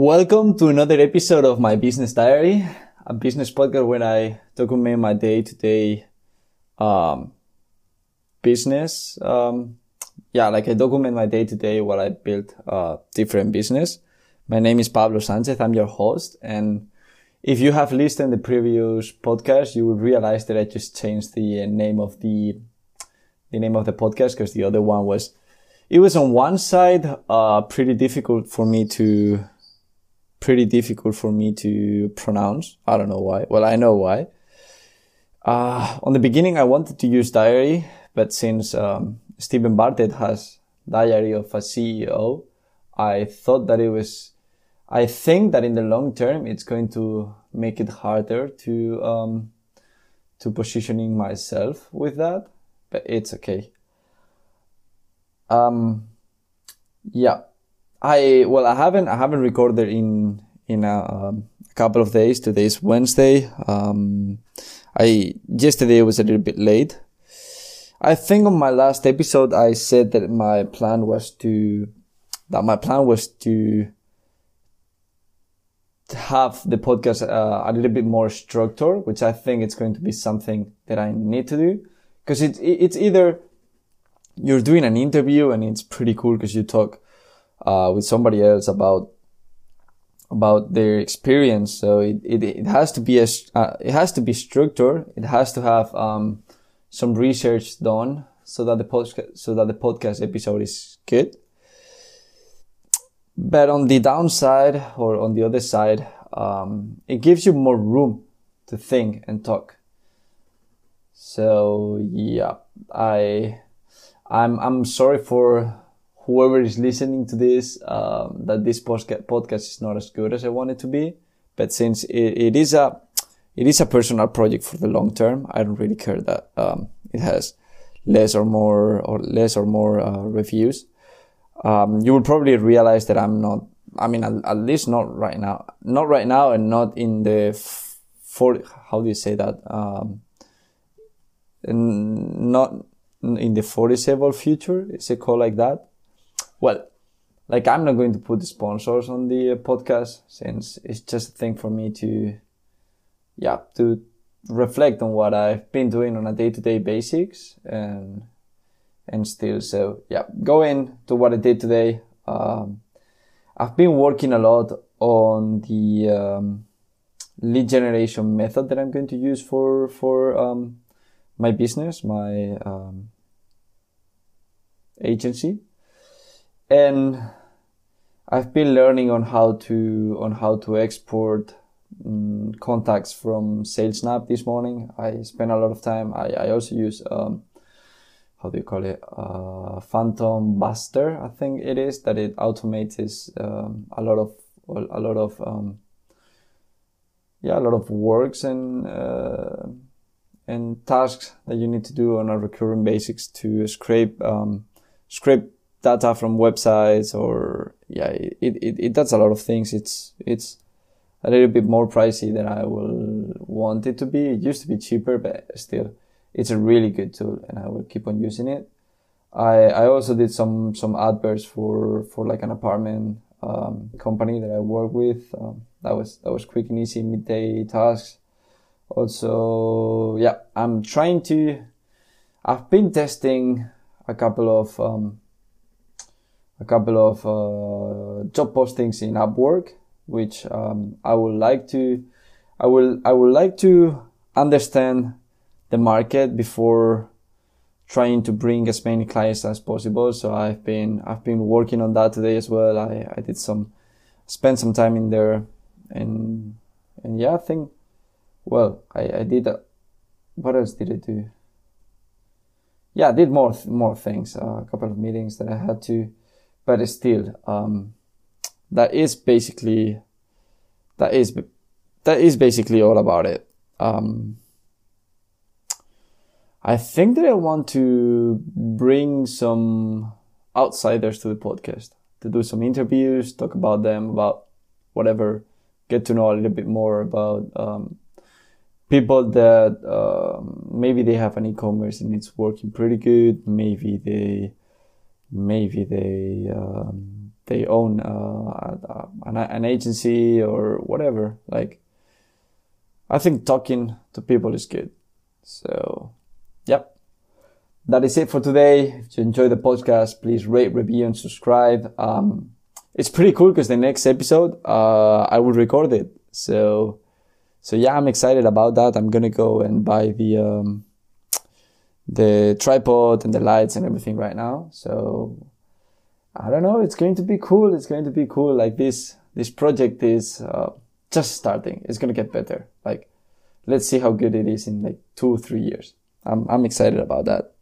Welcome to another episode of my business diary, a business podcast where I document my day to day, um, business. Um, yeah, like I document my day to day while I build a different business. My name is Pablo Sanchez. I'm your host. And if you have listened to the previous podcast, you will realize that I just changed the name of the, the name of the podcast because the other one was, it was on one side, uh, pretty difficult for me to, pretty difficult for me to pronounce. I don't know why. Well, I know why. Uh, on the beginning, I wanted to use diary, but since um, Steven Bartlett has diary of a CEO, I thought that it was. I think that in the long term, it's going to make it harder to um, to positioning myself with that, but it's okay. Um, yeah, I well, I haven't I haven't recorded in in a, um, a couple of days. Today's Wednesday. Um, I yesterday was a little bit late. I think on my last episode I said that my plan was to that my plan was to have the podcast uh, a little bit more structured, which I think it's going to be something that I need to do because it's it's either you're doing an interview and it's pretty cool because you talk uh, with somebody else about about their experience. So it, it, it has to be a, uh, it has to be structured. It has to have, um, some research done so that the podcast, so that the podcast episode is good. But on the downside or on the other side, um, it gives you more room to think and talk. So yeah, I, I'm, I'm sorry for whoever is listening to this, um, that this podcast is not as good as I want it to be. But since it, it is a, it is a personal project for the long term, I don't really care that, um, it has less or more or less or more, uh, reviews. Um, you will probably realize that I'm not, I mean, at, at, least not right now, not right now and not in the for, how do you say that? Um, not in the foreseeable future. Is it called like that? Well, like I'm not going to put the sponsors on the podcast since it's just a thing for me to, yeah, to reflect on what I've been doing on a day-to-day basics and and still. So yeah, going to what I did today. Um, I've been working a lot on the um, lead generation method that I'm going to use for for um, my business, my um, agency and I've been learning on how to on how to export um, contacts from Sales Nav this morning. I spent a lot of time. I, I also use um, how do you call it? Uh, Phantom Buster, I think it is that it automates um, a lot of a lot of um, yeah a lot of works and uh, and tasks that you need to do on a recurring basis to scrape um, scrape data from websites or yeah, it, it, it does a lot of things. It's, it's a little bit more pricey than I will want it to be. It used to be cheaper, but still it's a really good tool and I will keep on using it. I, I also did some, some adverts for, for like an apartment, um, company that I work with. Um, that was, that was quick and easy midday tasks. Also, yeah, I'm trying to, I've been testing a couple of, um, a couple of uh, job postings in Upwork, which um, I would like to, I will, I would like to understand the market before trying to bring as many clients as possible. So I've been, I've been working on that today as well. I, I did some, spent some time in there and, and yeah, I think, well, I, I did, a, what else did I do? Yeah, I did more, more things, uh, a couple of meetings that I had to, but still, um, that is basically, that is, that is basically all about it. Um, I think that I want to bring some outsiders to the podcast to do some interviews, talk about them, about whatever, get to know a little bit more about, um, people that, um, maybe they have an e-commerce and it's working pretty good. Maybe they, maybe they um, they own uh, an, an agency or whatever. Like, I think talking to people is good. So, yep. That is it for today. If you enjoy the podcast, please rate, review, and subscribe. Um, it's pretty cool because the next episode, uh, I will record it. So, so yeah, I'm excited about that. I'm gonna go and buy the, um, the tripod and the lights and everything right now. So, I don't know. It's going to be cool. It's going to be cool. Like this, this project is, uh, just starting. It's going to get better. Like, let's see how good it is in like two, three years. I'm, I'm excited about that.